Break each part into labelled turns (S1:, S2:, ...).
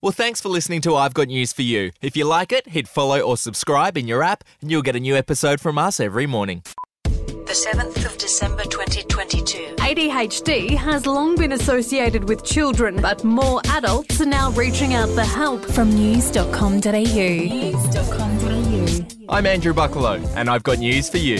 S1: Well, thanks for listening to I've Got News for You. If you like it, hit follow or subscribe in your app, and you'll get a new episode from us every morning.
S2: The 7th of December 2022.
S3: ADHD has long been associated with children, but more adults are now reaching out for help.
S4: From news.com.au. News.com.au.
S1: I'm Andrew Bucklow, and I've got news for you.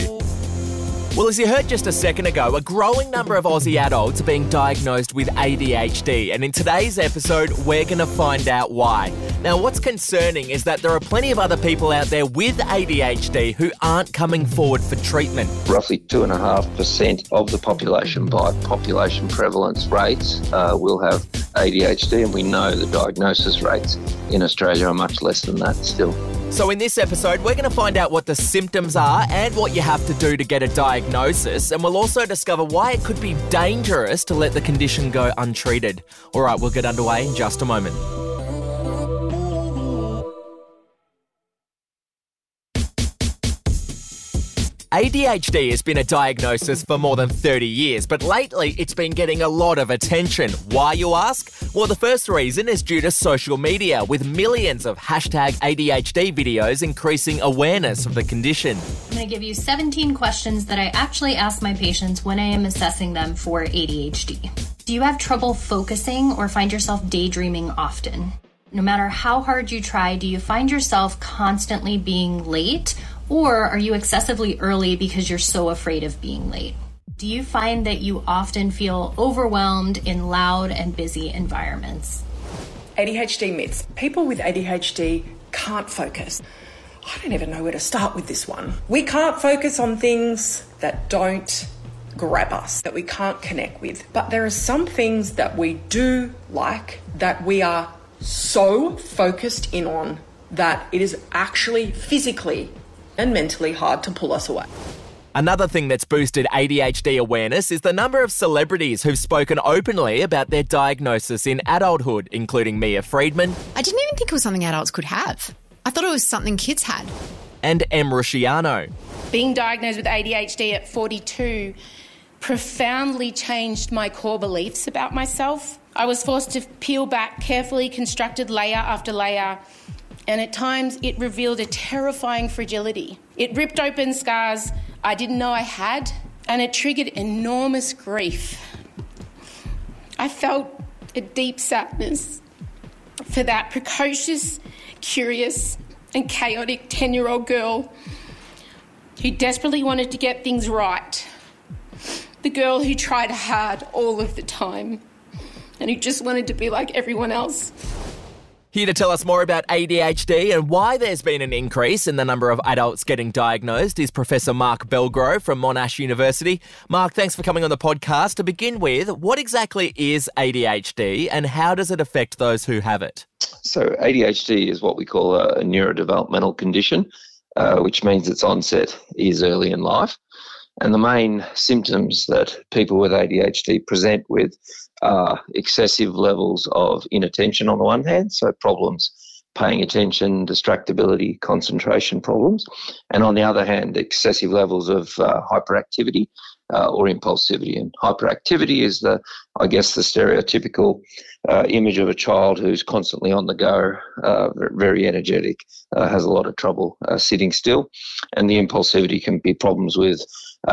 S1: Well, as you heard just a second ago, a growing number of Aussie adults are being diagnosed with ADHD, and in today's episode, we're going to find out why. Now, what's concerning is that there are plenty of other people out there with ADHD who aren't coming forward for treatment.
S5: Roughly 2.5% of the population by population prevalence rates uh, will have ADHD, and we know the diagnosis rates in Australia are much less than that still.
S1: So, in this episode, we're going to find out what the symptoms are and what you have to do to get a diagnosis, and we'll also discover why it could be dangerous to let the condition go untreated. All right, we'll get underway in just a moment. ADHD has been a diagnosis for more than 30 years, but lately it's been getting a lot of attention. Why, you ask? Well, the first reason is due to social media, with millions of hashtag ADHD videos increasing awareness of the condition.
S6: I'm going to give you 17 questions that I actually ask my patients when I am assessing them for ADHD. Do you have trouble focusing or find yourself daydreaming often? No matter how hard you try, do you find yourself constantly being late or are you excessively early because you're so afraid of being late? Do you find that you often feel overwhelmed in loud and busy environments?
S7: ADHD myths. People with ADHD can't focus. I don't even know where to start with this one. We can't focus on things that don't grab us, that we can't connect with. But there are some things that we do like that we are so focused in on that it is actually physically and mentally hard to pull us away.
S1: Another thing that's boosted ADHD awareness is the number of celebrities who've spoken openly about their diagnosis in adulthood, including Mia Freedman.
S8: I didn't even think it was something adults could have. I thought it was something kids had.
S1: And Em Rusciano.
S9: Being diagnosed with ADHD at 42 profoundly changed my core beliefs about myself. I was forced to peel back carefully constructed layer after layer and at times it revealed a terrifying fragility. It ripped open scars I didn't know I had, and it triggered enormous grief. I felt a deep sadness for that precocious, curious, and chaotic 10 year old girl who desperately wanted to get things right. The girl who tried hard all of the time and who just wanted to be like everyone else.
S1: Here to tell us more about ADHD and why there's been an increase in the number of adults getting diagnosed is Professor Mark Bellgrove from Monash University. Mark, thanks for coming on the podcast. To begin with, what exactly is ADHD and how does it affect those who have it?
S5: So, ADHD is what we call a neurodevelopmental condition, uh, which means its onset is early in life. And the main symptoms that people with ADHD present with are excessive levels of inattention on the one hand, so problems paying attention, distractibility, concentration problems, and on the other hand, excessive levels of uh, hyperactivity uh, or impulsivity. And hyperactivity is the, I guess, the stereotypical uh, image of a child who's constantly on the go, uh, very energetic, uh, has a lot of trouble uh, sitting still, and the impulsivity can be problems with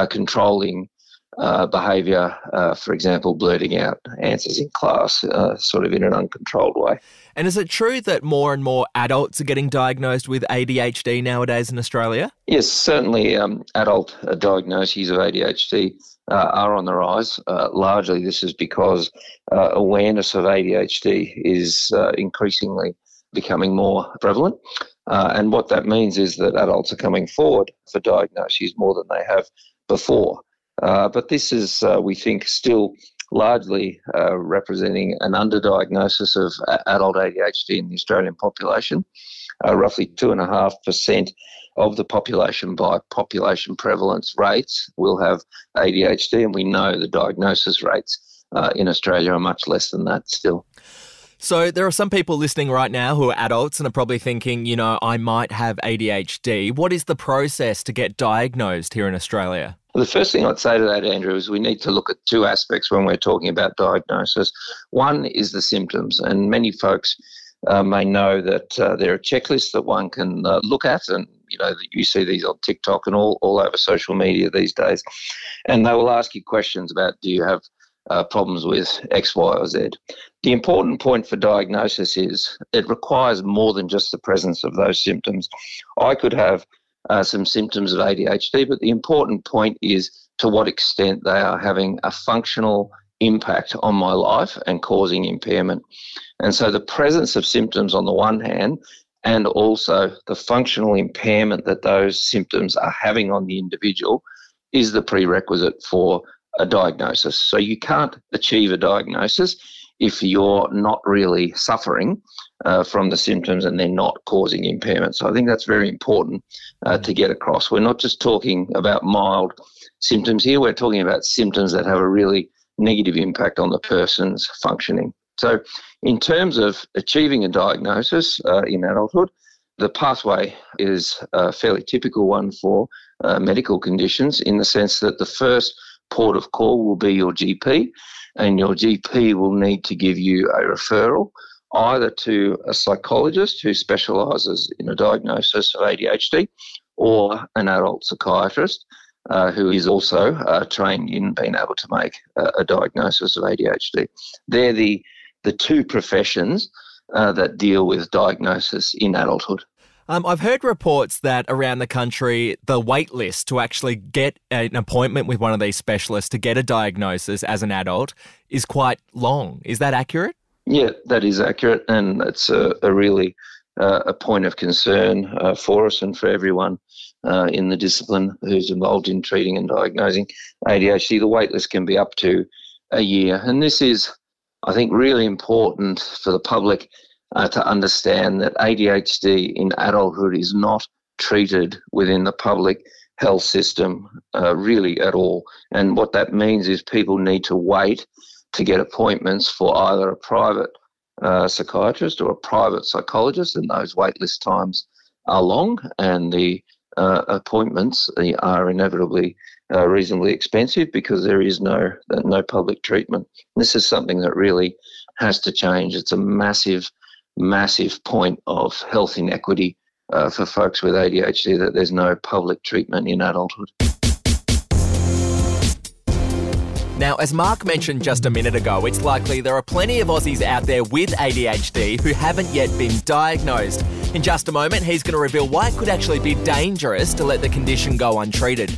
S5: controlling uh, behaviour, uh, for example, blurting out answers in class, uh, sort of in an uncontrolled way.
S1: And is it true that more and more adults are getting diagnosed with ADHD nowadays in Australia?
S5: Yes, certainly um, adult diagnoses of ADHD uh, are on the rise. Uh, largely, this is because uh, awareness of ADHD is increasingly becoming more prevalent. and what that means is that adults are coming forward for diagnoses more than they have before. Uh, but this is, uh, we think, still largely uh, representing an underdiagnosis of adult ADHD in the Australian population. Uh, roughly 2.5% of the population by population prevalence rates will have ADHD, and we know the diagnosis rates uh, in Australia are much less than that still.
S1: So, there are some people listening right now who are adults and are probably thinking, you know, I might have ADHD. What is the process to get diagnosed here in Australia?
S5: Well, the first thing I'd say to that, Andrew, is we need to look at two aspects when we're talking about diagnosis. One is the symptoms, and many folks uh, may know that uh, there are checklists that one can uh, look at, and you know you see these on TikTok and all all over social media these days, and they will ask you questions about do you have uh, problems with X, Y, or Z. The important point for diagnosis is it requires more than just the presence of those symptoms. I could have uh, some symptoms of ADHD, but the important point is to what extent they are having a functional impact on my life and causing impairment. And so the presence of symptoms on the one hand, and also the functional impairment that those symptoms are having on the individual is the prerequisite for a diagnosis. So you can't achieve a diagnosis if you're not really suffering uh, from the symptoms and they're not causing impairment. So I think that's very important uh, to get across. We're not just talking about mild symptoms here, we're talking about symptoms that have a really negative impact on the person's functioning. So, in terms of achieving a diagnosis uh, in adulthood, the pathway is a fairly typical one for uh, medical conditions in the sense that the first port of call will be your GP, and your GP will need to give you a referral either to a psychologist who specialises in a diagnosis of ADHD or an adult psychiatrist uh, who is also uh, trained in being able to make a, a, diagnosis of ADHD. They're the, the two professions uh, that deal with diagnosis in adulthood.
S1: Um, I've heard reports that around the country, the wait list to actually get an appointment with one of these specialists to get a diagnosis as an adult is quite long. Is that accurate?
S5: Yeah, that is accurate, and it's a, a really uh, a point of concern uh, for us and for everyone uh, in the discipline who's involved in treating and diagnosing ADHD. The waitlist can be up to a year, and this is, I think, really important for the public uh, to understand that ADHD in adulthood is not treated within the public health system uh, really at all. And what that means is people need to wait to get appointments for either a private uh, psychiatrist or a private psychologist, and those waitlist times are long, and the uh, appointments are inevitably uh, reasonably expensive because there is no no public treatment. This is something that really has to change. It's a massive massive point of health inequity uh, for folks with ADHD that there's no public treatment in adulthood.
S1: Now, as Mark mentioned just a minute ago, it's likely there are plenty of Aussies out there with ADHD who haven't yet been diagnosed. In just a moment, he's going to reveal why it could actually be dangerous to let the condition go untreated.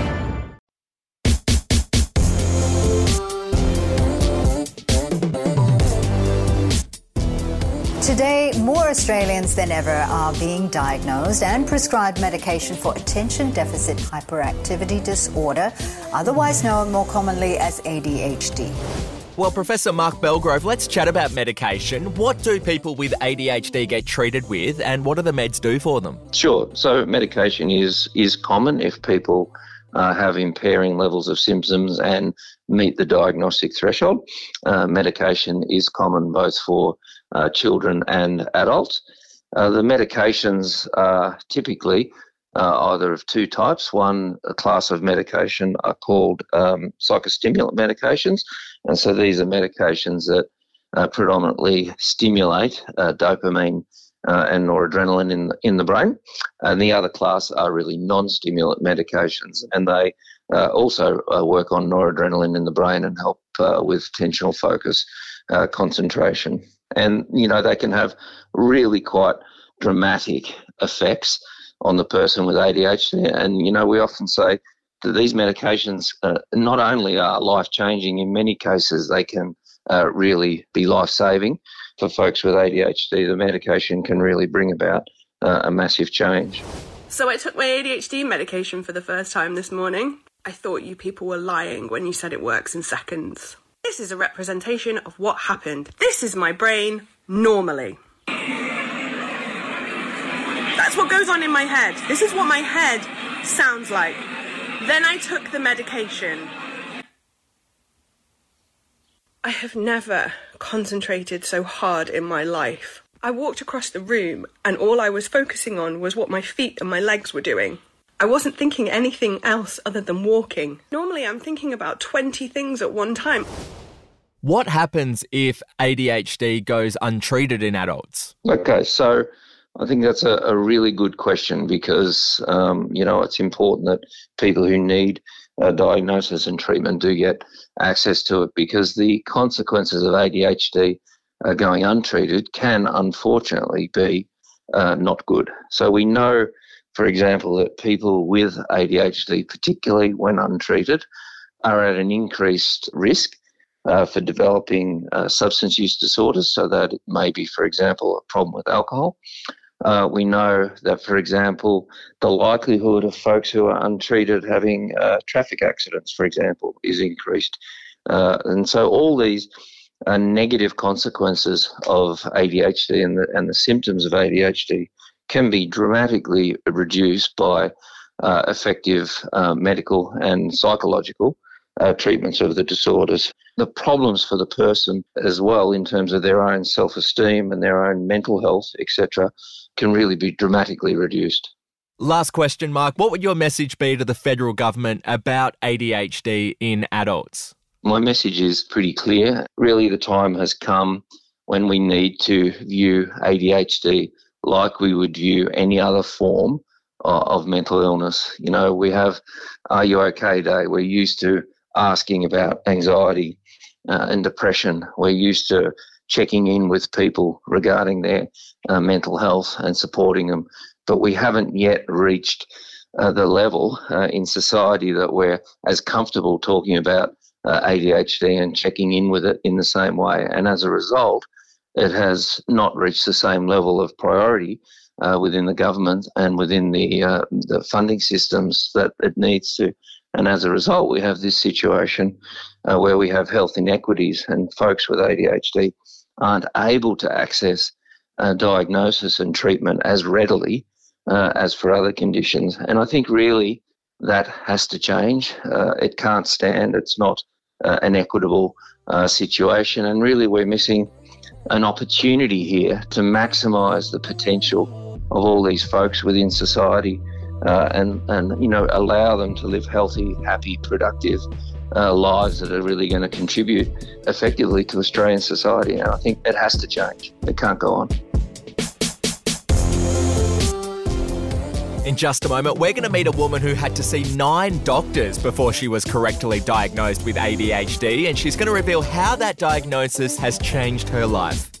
S10: Australians than ever are being diagnosed and prescribed medication for attention deficit hyperactivity disorder, otherwise known more commonly as ADHD.
S1: Well, Professor Mark Bellgrove, let's chat about medication. What do people with ADHD get treated with, and what do the meds do for them?
S5: Sure. So, medication is is common if people uh, have impairing levels of symptoms and meet the diagnostic threshold. Uh, medication is common both for uh, children and adults. Uh, the medications are typically uh, either of two types. One class of medication are called um, psychostimulant medications, and so these are medications that uh, predominantly stimulate uh, dopamine uh, and noradrenaline in in the brain. And the other class are really non-stimulant medications, and they also work on noradrenaline in the brain and help with attentional focus, concentration and you know they can have really quite dramatic effects on the person with ADHD. And you know we often say that these medications uh, not only are life changing, in many cases they can uh, really be life saving for folks with ADHD. The medication can really bring about uh, a massive change.
S11: So I took my ADHD medication for the first time this morning. I thought you people were lying when you said it works in seconds. This is a representation of what happened. This is my brain normally. That's what goes on in my head. This is what my head sounds like. Then I took the medication. I have never concentrated so hard in my life. I walked across the room and all I was focusing on was what my feet and my legs were doing. I wasn't thinking anything else other than walking. Normally, I'm thinking about 20 things at one time.
S1: What happens if ADHD goes untreated in adults?
S5: Okay, so I think that's a, a really good question because, um, you know, it's important that people who need a diagnosis and treatment do get access to it because the consequences of ADHD uh, going untreated can unfortunately be uh, not good. So we know, for example, that people with ADHD, particularly when untreated, are at an increased risk uh, for developing uh, substance use disorders. So that it may be, for example, a problem with alcohol. Uh, we know that, for example, the likelihood of folks who are untreated having uh, traffic accidents, for example, is increased. Uh, and so all these negative consequences of ADHD and the, and the symptoms of ADHD can be dramatically reduced by uh, effective uh, medical and psychological treatments of the disorders. The problems for the person as well, in terms of their own self esteem and their own mental health, etc., can really be dramatically reduced.
S1: Last question, Mark. What would your message be to the federal government about ADHD in adults?
S5: My message is pretty clear. Really, the time has come when we need to view ADHD like we would view any other form of mental illness. You know, we have Are You OK Day. We're used to asking about anxiety uh, and depression. We're used to checking in with people regarding their uh, mental health and supporting them. But we haven't yet reached uh, the level uh, in society that we're as comfortable talking about uh, ADHD and checking in with it in the same way. And as a result, it has not reached the same level of priority uh, within the government and within the uh, the funding systems that it needs to. And as a result, we have this situation uh, where we have health inequities and folks with ADHD aren't able to access uh, diagnosis and treatment as readily uh, as for other conditions. And I think really that has to change. Uh, it can't stand. It's not an equitable situation. And really, we're missing an opportunity here to maximise the potential of all these folks within society. Uh, and, and you know allow them to live healthy, happy, productive uh, lives that are really going to contribute effectively to Australian society. And I think it has to change. It can't go on.
S1: In just a moment, we're going to meet a woman who had to see nine doctors before she was correctly diagnosed with ADHD, and she's going to reveal how that diagnosis has changed her life.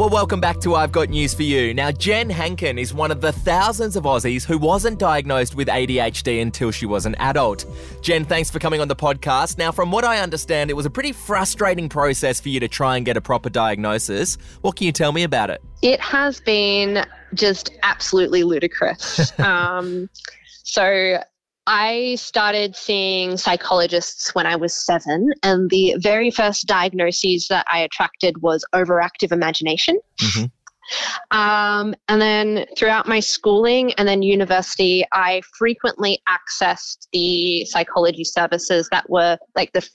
S1: Well, welcome back to I've Got News for You. Now, Jen Hankin is one of the thousands of Aussies who wasn't diagnosed with ADHD until she was an adult. Jen, thanks for coming on the podcast. Now, from what I understand, it was a pretty frustrating process for you to try and get a proper diagnosis. What can you tell me about it?
S12: It has been just absolutely ludicrous. um, so, I started seeing psychologists when I was seven, and the very first diagnoses that I attracted was overactive imagination. Mm-hmm. Um, and then throughout my schooling and then university, I frequently accessed the psychology services that were like the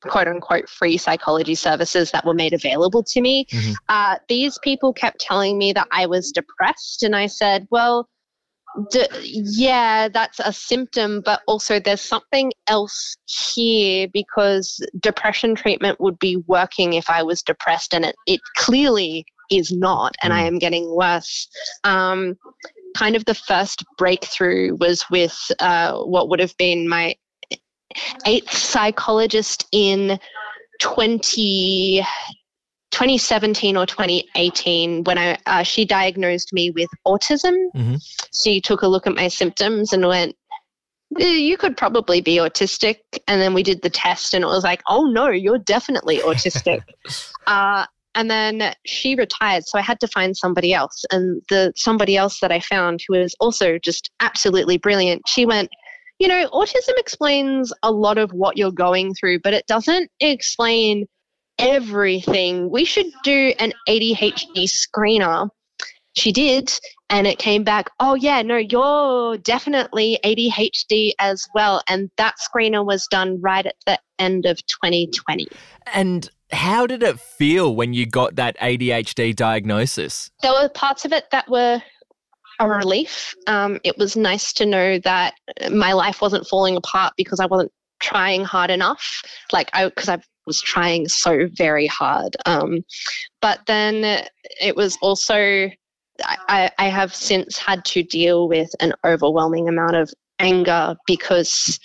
S12: quote unquote free psychology services that were made available to me. Mm-hmm. Uh, these people kept telling me that I was depressed, and I said, well, D- yeah, that's a symptom, but also there's something else here because depression treatment would be working if I was depressed, and it, it clearly is not, and I am getting worse. Um, kind of the first breakthrough was with uh, what would have been my eighth psychologist in 20, 2017 or 2018 when I uh, she diagnosed me with autism.
S1: Mm-hmm.
S12: She took a look at my symptoms and went, "Eh, "You could probably be autistic." And then we did the test, and it was like, "Oh no, you're definitely autistic." uh, and then she retired, so I had to find somebody else. And the somebody else that I found, who was also just absolutely brilliant, she went. You know, autism explains a lot of what you're going through, but it doesn't explain everything. We should do an ADHD screener. She did, and it came back, oh, yeah, no, you're definitely ADHD as well. And that screener was done right at the end of 2020.
S1: And how did it feel when you got that ADHD diagnosis?
S12: There were parts of it that were a relief. Um, it was nice to know that my life wasn't falling apart because I wasn't trying hard enough. Like I, because I was trying so very hard. Um, but then it was also, I, I have since had to deal with an overwhelming amount of anger because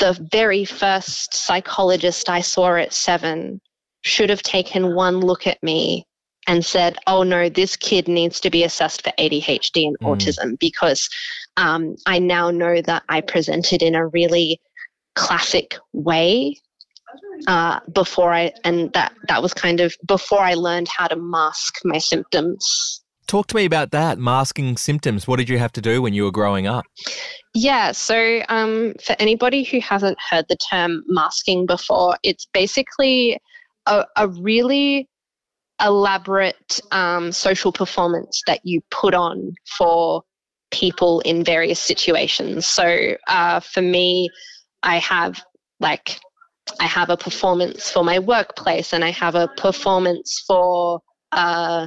S12: the very first psychologist I saw at seven should have taken one look at me and said, oh no, this kid needs to be assessed for ADHD and
S13: Mm.
S12: autism because um, I now know that I presented in a really classic way uh, before I, and that, that was kind of before I learned how to mask my symptoms.
S1: Talk to me about that, masking symptoms. What did you have to do when you were growing up?
S12: Yeah, so um, for anybody who hasn't heard the term masking before, it's basically a, a really elaborate um, social performance that you put on for people in various situations. So uh, for me, I have like I have a performance for my workplace, and I have a performance for uh,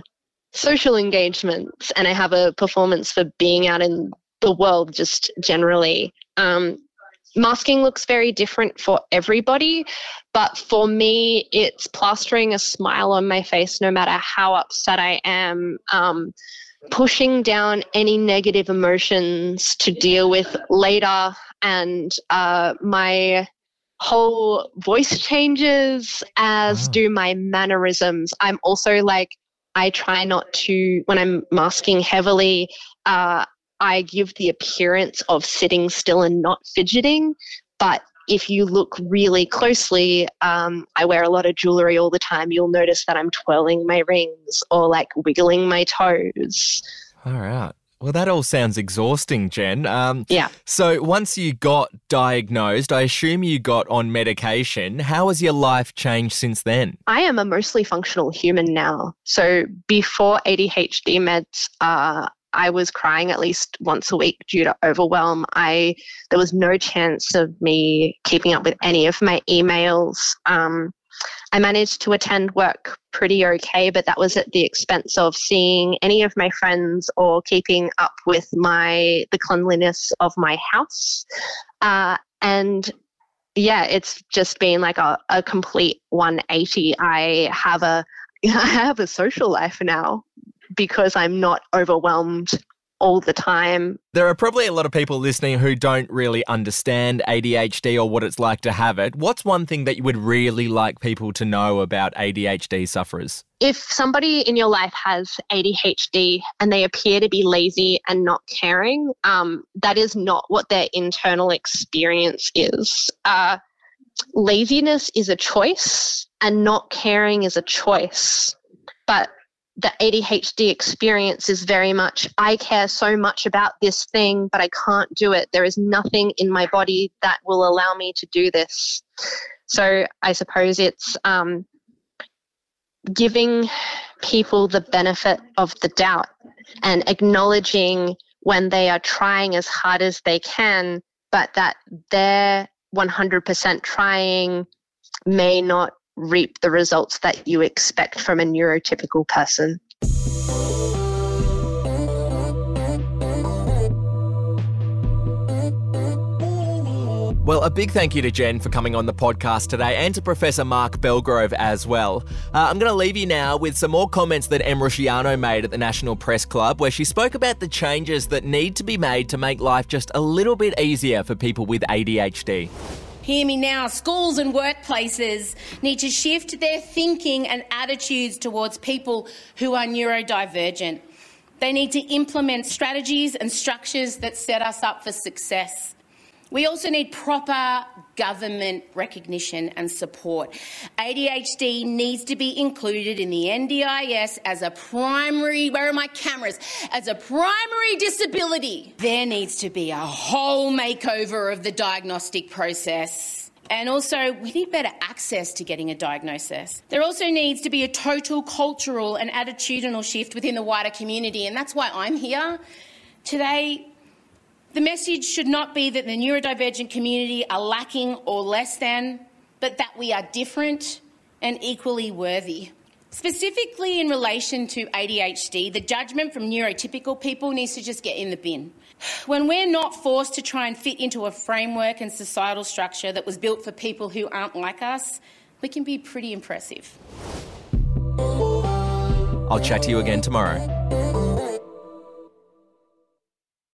S12: social engagements, and I have a performance for being out in the world just generally. Um, masking looks very different for everybody, but for me, it's plastering a smile on my face no matter how upset I am. Um, pushing down any negative emotions to deal with later, and uh, my whole voice changes, as do my mannerisms. I'm also like, I try not to, when I'm masking heavily, uh, I give the appearance of sitting still and not fidgeting. But if you look really closely, um, I wear a lot of jewelry all the time. You'll notice that I'm twirling my rings or like wiggling my toes.
S1: All right. Well, that all sounds exhausting, Jen. Um,
S12: yeah.
S1: So once you got diagnosed, I assume you got on medication. How has your life changed since then?
S12: I am a mostly functional human now. So before ADHD meds, uh, I was crying at least once a week due to overwhelm. I there was no chance of me keeping up with any of my emails. Um, I managed to attend work pretty okay, but that was at the expense of seeing any of my friends or keeping up with my the cleanliness of my house. Uh, and yeah, it's just been like a, a complete 180. I have a I have a social life now because I'm not overwhelmed all the time.
S1: There are probably a lot of people listening who don't really understand ADHD or what it's like to have it. What's one thing that you would really like people to know about ADHD sufferers?
S12: If somebody in your life has ADHD and they appear to be lazy and not caring, um, that is not what their internal experience is. Uh, laziness is a choice and not caring is a choice. But the ADHD experience is very much I care so much about this thing, but I can't do it. There is nothing in my body that will allow me to do this. So I suppose it's um, giving people the benefit of the doubt and acknowledging when they are trying as hard as they can, but that their 100% trying may not reap the results that you expect from a neurotypical person.
S1: Well, a big thank you to Jen for coming on the podcast today and to Professor Mark Bellgrove as well. Uh, I'm going to leave you now with some more comments that Em Rusciano made at the National Press Club, where she spoke about the changes that need to be made to make life just a little bit easier for people with ADHD.
S9: Hear me now. Schools and workplaces need to shift their thinking and attitudes towards people who are neurodivergent. They need to implement strategies and structures that set us up for success. We also need proper government recognition and support. ADHD needs to be included in the NDIS as a primary, where are my cameras? As a primary disability. There needs to be a whole makeover of the diagnostic process. And also, we need better access to getting a diagnosis. There also needs to be a total cultural and attitudinal shift within the wider community, and that's why I'm here today. The message should not be that the neurodivergent community are lacking or less than, but that we are different and equally worthy. Specifically in relation to ADHD, the judgment from neurotypical people needs to just get in the bin. When we're not forced to try and fit into a framework and societal structure that was built for people who aren't like us, we can be pretty impressive.
S1: I'll chat to you again tomorrow.